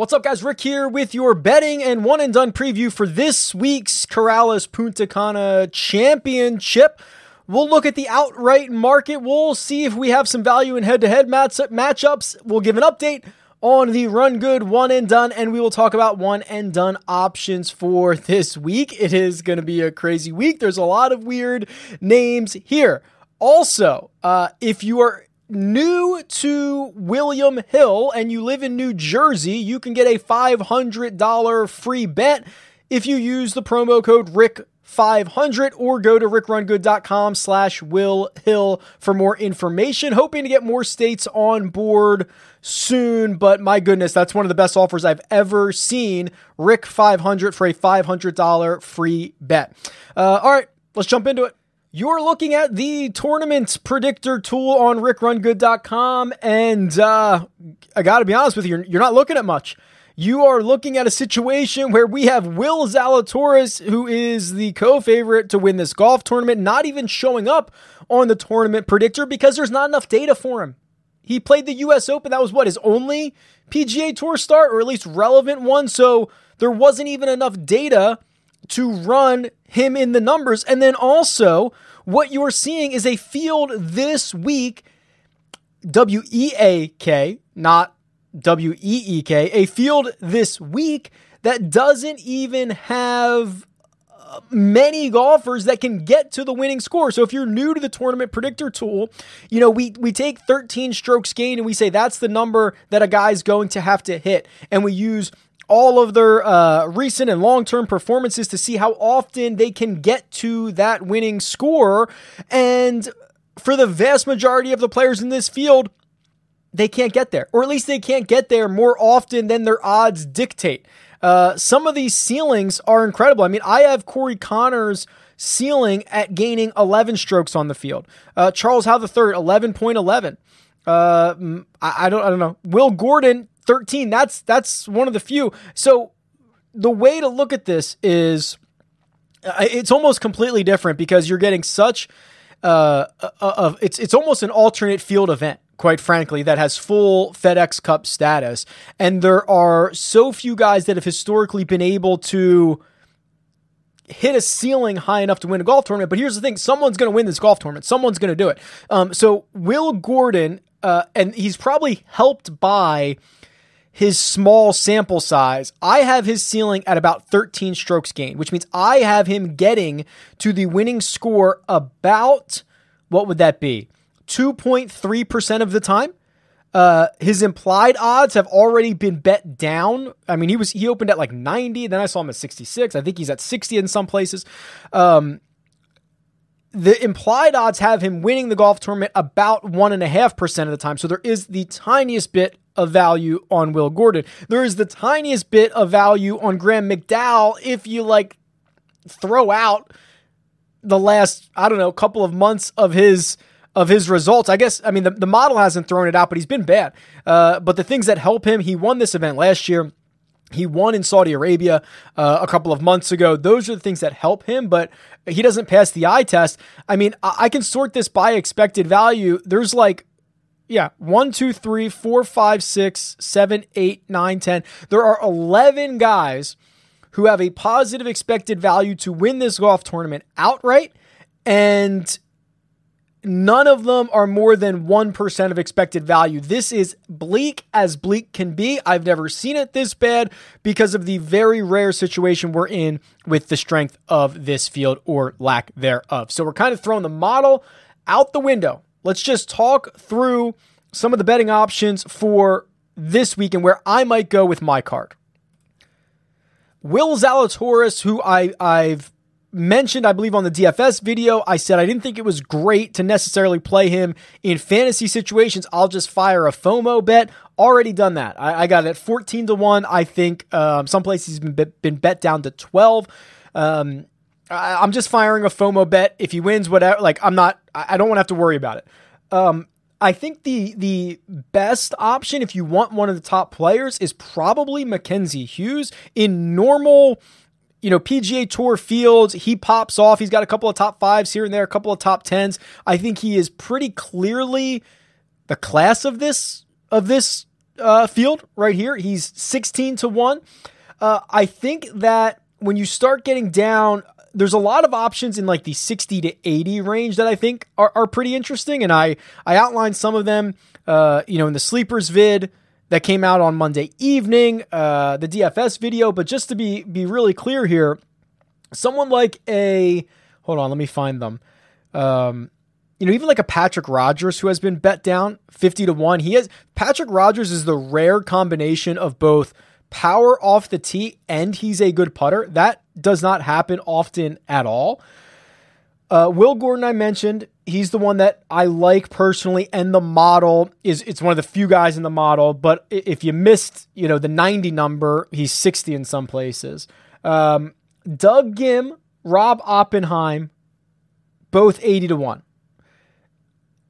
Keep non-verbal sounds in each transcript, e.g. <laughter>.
What's up, guys? Rick here with your betting and one and done preview for this week's Corales Punta Cana Championship. We'll look at the outright market. We'll see if we have some value in head to head matchups. We'll give an update on the run good one and done, and we will talk about one and done options for this week. It is going to be a crazy week. There's a lot of weird names here. Also, uh, if you are new to William Hill and you live in New Jersey, you can get a $500 free bet if you use the promo code Rick 500 or go to rickrungood.com slash will hill for more information. Hoping to get more states on board soon but my goodness that's one of the best offers i've ever seen. Rick 500 for a $500 free bet. Uh, all right let's jump into it you're looking at the tournament predictor tool on rickrungood.com, and uh, I got to be honest with you, you're, not looking at much. You are looking at a situation where we have Will Zalatoris, who is the co favorite to win this golf tournament, not even showing up on the tournament predictor because there's not enough data for him. He played the US Open. That was what, his only PGA Tour start, or at least relevant one. So there wasn't even enough data to run him in the numbers. And then also, what you're seeing is a field this week, W E A K, not W E E K, a field this week that doesn't even have uh, many golfers that can get to the winning score. So if you're new to the tournament predictor tool, you know, we we take 13 strokes gained and we say that's the number that a guy's going to have to hit and we use all of their uh, recent and long term performances to see how often they can get to that winning score. And for the vast majority of the players in this field, they can't get there, or at least they can't get there more often than their odds dictate. Uh, some of these ceilings are incredible. I mean, I have Corey Conners ceiling at gaining 11 strokes on the field. Uh, Charles Howell III, 11.11. Uh, I, I, don't, I don't know. Will Gordon, 13. That's that's one of the few. So the way to look at this is uh, it's almost completely different because you're getting such uh, of it's it's almost an alternate field event quite frankly, that has full FedEx Cup status. And there are so few guys that have historically been able to hit a ceiling high enough to win a golf tournament. But here's the thing someone's going to win this golf tournament, someone's going to do it. Um, so, Will Gordon, uh, and he's probably helped by his small sample size, I have his ceiling at about 13 strokes gained, which means I have him getting to the winning score about what would that be? 2.3% of the time. Uh, his implied odds have already been bet down. I mean, he was he opened at like 90, then I saw him at 66. I think he's at 60 in some places. Um, the implied odds have him winning the golf tournament about one and a half percent of the time. So there is the tiniest bit of value on Will Gordon. There is the tiniest bit of value on Graham McDowell if you like throw out the last, I don't know, couple of months of his of his results. I guess I mean the, the model hasn't thrown it out, but he's been bad. Uh, but the things that help him, he won this event last year. He won in Saudi Arabia uh, a couple of months ago. Those are the things that help him, but he doesn't pass the eye test. I mean, I, I can sort this by expected value. There's like yeah, one, two, three, four, five, six, seven, eight, nine, ten. There are 11 guys who have a positive expected value to win this golf tournament outright, and none of them are more than 1% of expected value. This is bleak as bleak can be. I've never seen it this bad because of the very rare situation we're in with the strength of this field or lack thereof. So we're kind of throwing the model out the window let's just talk through some of the betting options for this week and where I might go with my card. Will Zalatoris, who I, I've mentioned, I believe, on the DFS video, I said I didn't think it was great to necessarily play him in fantasy situations. I'll just fire a FOMO bet. Already done that. I, I got it at 14 to 1. I think um, some places he's been, bet, been bet down to 12. Um, I, am just firing a FOMO bet. If he wins, whatever. Like I'm not. I don't want to have to worry about it. Um, I think the the best option if you want one of the top players is probably Mackenzie Hughes in normal. You know, PGA Tour fields, he pops off. He's got a couple of top fives here and there, a couple of top tens. I think he is pretty clearly the class of this of this uh, field right here. He's 16 to 1. Uh, I think that when you start getting down, there's a lot of options in like the 60 to 80 range that I think are, are pretty interesting. And I, I outlined some of them, uh, you know, in the sleepers vid that came out on Monday evening, uh, the DFS video. But just to be, be really clear here, someone like a, hold on, let me find them. Um, you know, even like a Patrick Rodgers who has been bet down 50 to 1. He has Patrick Rodgers is the rare combination of both power off the tee and he's a good putter. That does not happen often at all. Uh, Will Gordon, I mentioned, he's the one that I like personally, and the model is it's one of the few guys in the model. But if you missed, you know, the 90 number, he's 60 in some places. Um, Doug Ghim, Rob Oppenheim, both 80 to 1.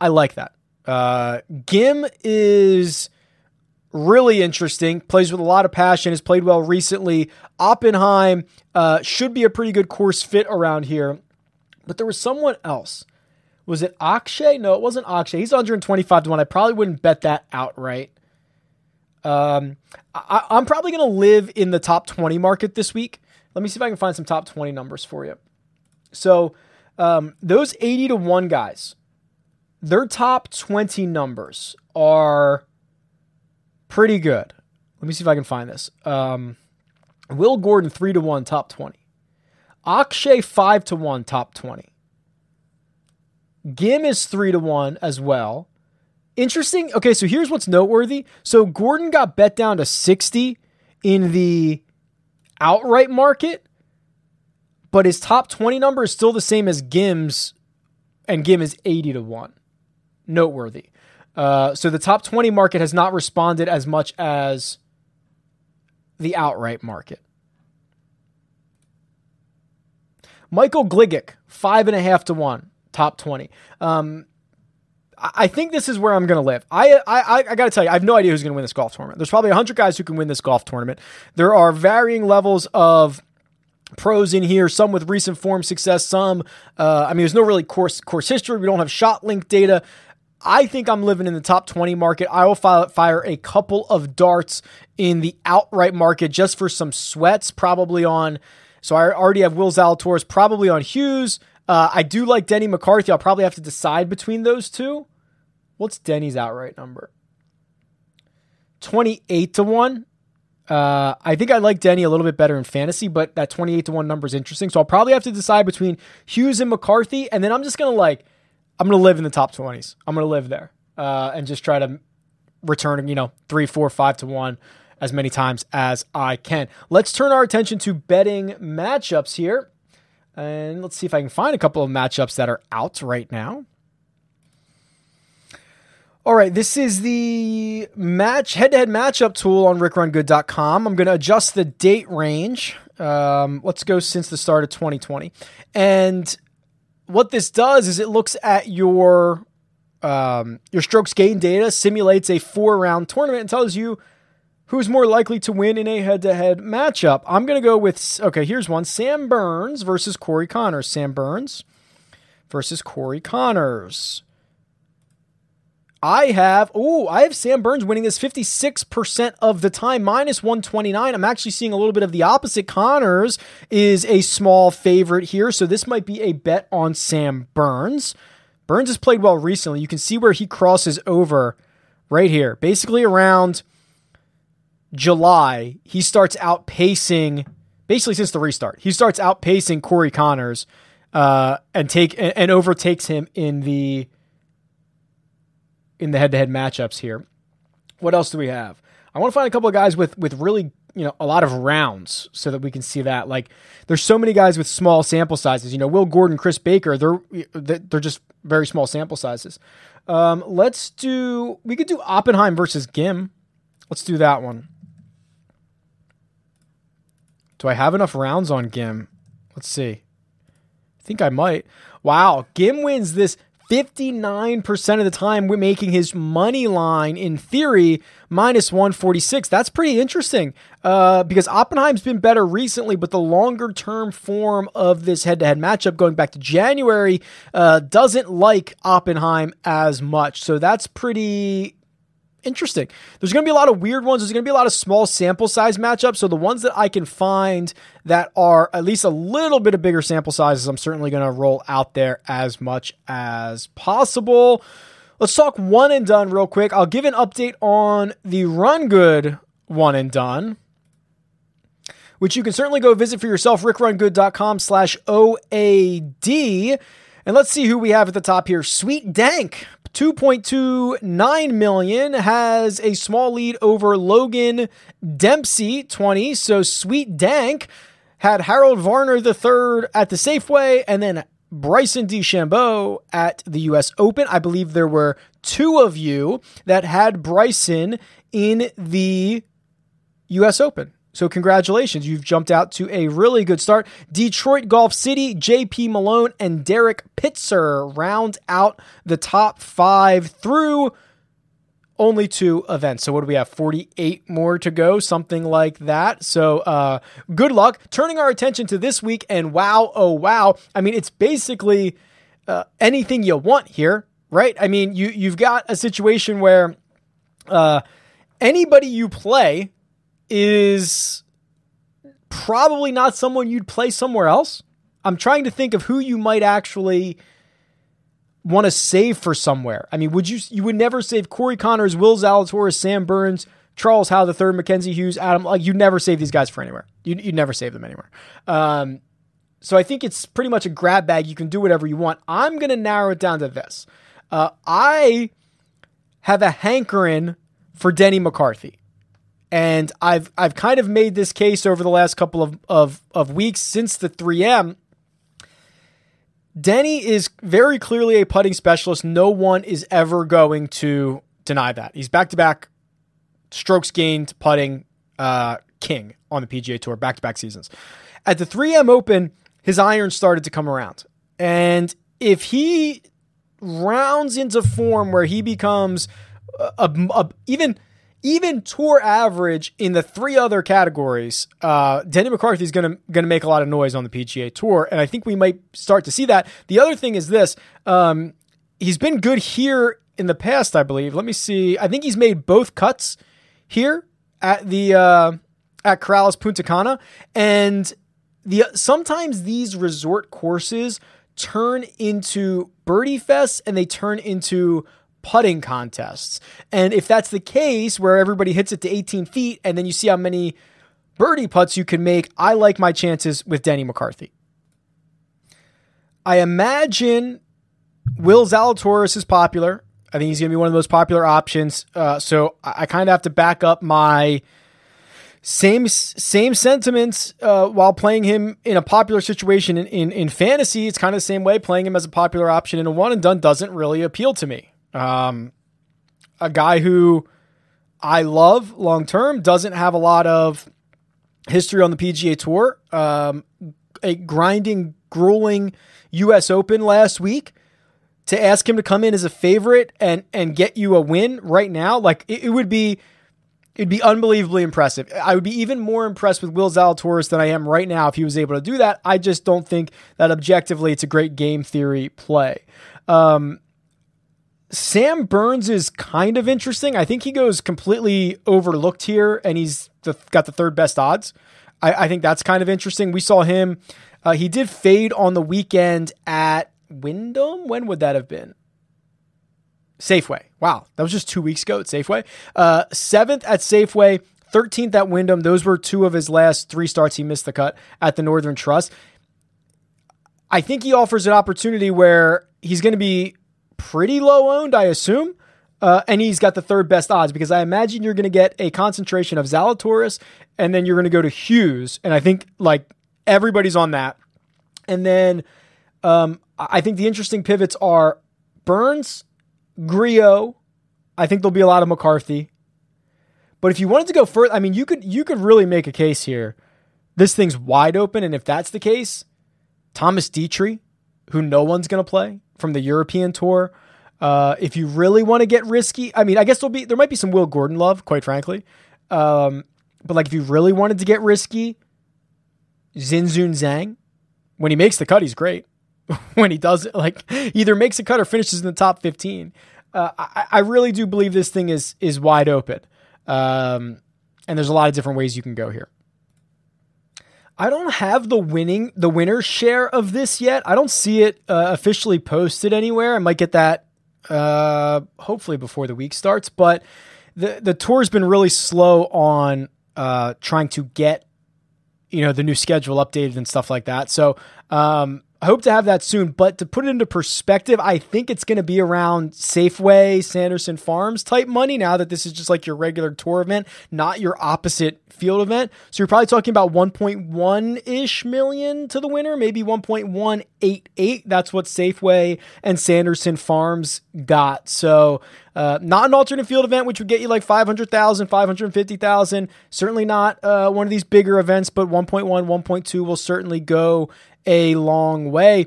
I like that. Uh, Ghim is really interesting. Plays with a lot of passion. Has played well recently. Oppenheim uh, should be a pretty good course fit around here. But there was someone else. Was it Akshay? No, it wasn't Akshay. He's 125 to 1. I probably wouldn't bet that outright. Um, I, I'm probably going to live in the top 20 market this week. Let me see if I can find some top 20 numbers for you. So, um, those 80 to 1 guys, their top 20 numbers are pretty good. Let me see if I can find this. Um, Will Gordon three to one, top twenty. Akshay five to one, top twenty. Ghim is three to one as well. Interesting. Okay, so here's what's noteworthy. So Gordon got bet down to sixty in the outright market, but his top twenty number is still the same as Ghim's, and Ghim is eighty to one. Noteworthy. Uh, so the top 20 market has not responded as much as the outright market. Michael Gligic, five and a half to one, top 20. Um, I think this is where I'm going to live. I I, I got to tell you, I have no idea who's going to win this golf tournament. There's probably 100 guys who can win this golf tournament. There are varying levels of pros in here, some with recent form success, some, uh, I mean, there's no really course, course history. We don't have shot link data. I think I'm living in the top 20 market. I will fire a couple of darts in the outright market just for some sweats, probably on. So I already have Will Zalatoris, probably on Hughes. Uh, I do like Denny McCarthy. I'll probably have to decide between those two. What's Denny's outright number? 28 to 1. Uh, I think I like Denny a little bit better in fantasy, but that 28 to 1 number is interesting. So I'll probably have to decide between Hughes and McCarthy. And then I'm just going to like I'm going to live in the top 20s. I'm going to live there uh, and just try to return, you know, three, four, five to one as many times as I can. Let's turn our attention to betting matchups here. And let's see if I can find a couple of matchups that are out right now. All right, this is the match head-to-head matchup tool on rickrungood.com. I'm going to adjust the date range. Um, let's go since the start of 2020. And what this does is it looks at your um, your strokes gain data, simulates a four round tournament, and tells you who's more likely to win in a head to head matchup. I'm going to go with, okay, here's one Sam Burns versus Corey Conners. Sam Burns versus Corey Conners. I have, oh, I have Sam Burns winning this 56% of the time, minus 129. I'm actually seeing a little bit of the opposite. Conners is a small favorite here, so this might be a bet on Sam Burns. Burns has played well recently. You can see where he crosses over right here. Basically, around July, he starts outpacing, basically since the restart, he starts outpacing Corey Conners uh, and take and overtakes him in the in the head-to-head matchups here. What else do we have? I want to find a couple of guys with with really you know a lot of rounds so that we can see that. Like there's so many guys with small sample sizes. You know, Will Gordon, Chris Baker, they're they're just very small sample sizes. Um, let's do. We could do Oppenheim versus Ghim Let's do that one. Do I have enough rounds on Ghim Let's see. I think I might. Wow, Ghim wins this 59% of the time we're making his money line in theory minus 146 that's pretty interesting uh, because oppenheim's been better recently but the longer term form of this head-to-head matchup going back to january uh, doesn't like oppenheim as much. So that's pretty interesting. There's going to be a lot of weird ones. There's going to be a lot of small sample size matchups. So the ones that I can find that are at least a little bit of bigger sample sizes, I'm certainly going to roll out there as much as possible. Let's talk one and done real quick. I'll give an update on the Run Good one and done, which you can certainly go visit for yourself, rickrungood.com slash OAD. And let's see who we have at the top here. Sweet Dank 2.29 million has a small lead over Logan Dempsey 20. So Sweet Dank had Harold Varner III at the Safeway and then Bryson DeChambeau at the US Open. I believe there were two of you that had Bryson in the US Open. So, congratulations. You've jumped out to a really good start. Detroit Golf City, JP Malone, and Derek Pitzer round out the top five through only two events. So, what do we have? 48 more to go, something like that. So, uh, good luck. Turning our attention to this week, and wow, oh, wow. I mean, it's basically uh, anything you want here, right? I mean, you, you've got a situation where uh, anybody you play is probably not someone you'd play somewhere else. I'm trying to think of who you might actually want to save for somewhere. I mean, would you you would never save Corey Conners, Will Zalatoris, Sam Burns, Charles Howell the third, Mackenzie Hughes, Adam like you never save these guys for anywhere. You you never save them anywhere. Um, so I think it's pretty much a grab bag. You can do whatever you want. I'm going to narrow it down to this. Uh, I have a hankering for Denny McCarthy. And I've I've kind of made this case over the last couple of, of, of weeks since the 3M. Denny is very clearly a putting specialist. No one is ever going to deny that. He's back to back strokes gained putting uh, king on the PGA Tour, back to back seasons. At the 3M Open, his iron started to come around. And if he rounds into form where he becomes a, a, a even even tour average in the three other categories, uh, Denny McCarthy is going to going to make a lot of noise on the PGA Tour, and I think we might start to see that. The other thing is this: um, he's been good here in the past, I believe. Let me see. I think he's made both cuts here at the uh, at Corales Punta Cana, and the sometimes these resort courses turn into birdie fests and they turn into putting contests. And if that's the case, where everybody hits it to 18 feet and then you see how many birdie putts you can make, I like my chances with Danny McCarthy. I imagine Will Zalatoris is popular. I think he's going to be one of the most popular options. Uh, so I, I kind of have to back up my same same sentiments uh, while playing him in a popular situation in, in, in fantasy. It's kind of the same way. Playing him as a popular option in a one and done doesn't really appeal to me. Um, a guy who I love long term doesn't have a lot of history on the PGA Tour. Um, a grinding, grueling U.S. Open last week. To ask him to come in as a favorite and and get you a win right now, like it, it would be it'd be unbelievably impressive. I would be even more impressed with Will Zalatoris than I am right now if he was able to do that. I just don't think that objectively it's a great game theory play. Um, Sam Burns is kind of interesting. I think he goes completely overlooked here, and he's the, got the third best odds. I, I, think that's kind of interesting. We saw him. Uh, he did fade on the weekend at Wyndham. When would that have been? Safeway. Wow, that was just two weeks ago at Safeway. Uh, seventh at Safeway, 13th at Wyndham. Those were two of his last three starts. He missed the cut at the Northern Trust. I think he offers an opportunity where he's going to be pretty low owned, I assume. Uh, and he's got the third best odds because I imagine you're going to get a concentration of Zalatoris and then you're going to go to Hughes. And I think like everybody's on that. And then um, I think the interesting pivots are Burns, Grillo. I think there'll be a lot of McCarthy. But if you wanted to go further, I mean, you could you could really make a case here. This thing's wide open, and if that's the case, Thomas Detry, who no one's going to play, from the European tour. Uh, if you really want to get risky, I mean, I guess there'll be there might be some Will Gordon love, quite frankly. Um, but like if you really wanted to get risky, Xinjun Zhang, when he makes the cut, he's great. <laughs> when he does it, like either makes a cut or finishes in the top 15. uh, I, I, really do believe this thing is is wide open, um, and there's a lot of different ways you can go here. I don't have the winning the winner share of this yet. I don't see it uh, officially posted anywhere. I might get that uh, hopefully before the week starts, but the the tour's been really slow on uh, trying to get you know the new schedule updated and stuff like that. So um, I hope to have that soon. But to put it into perspective, I think it's going to be around Safeway, Sanderson Farms type money now that this is just like your regular tour event, not your opposite field event. So you're probably talking about 1.1 ish million to the winner, maybe 1.188. That's what Safeway and Sanderson Farms got. So uh, not an alternate field event, which would get you like 500,000, 550,000. Certainly not uh, one of these bigger events, but 1.1, 1.2 will certainly go a long way.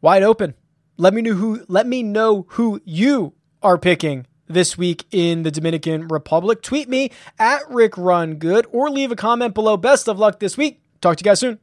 Wide open. Let me know who let me know who you are picking this week in the Dominican Republic. Tweet me at Rick Run Good or leave a comment below. Best of luck this week. Talk to you guys soon.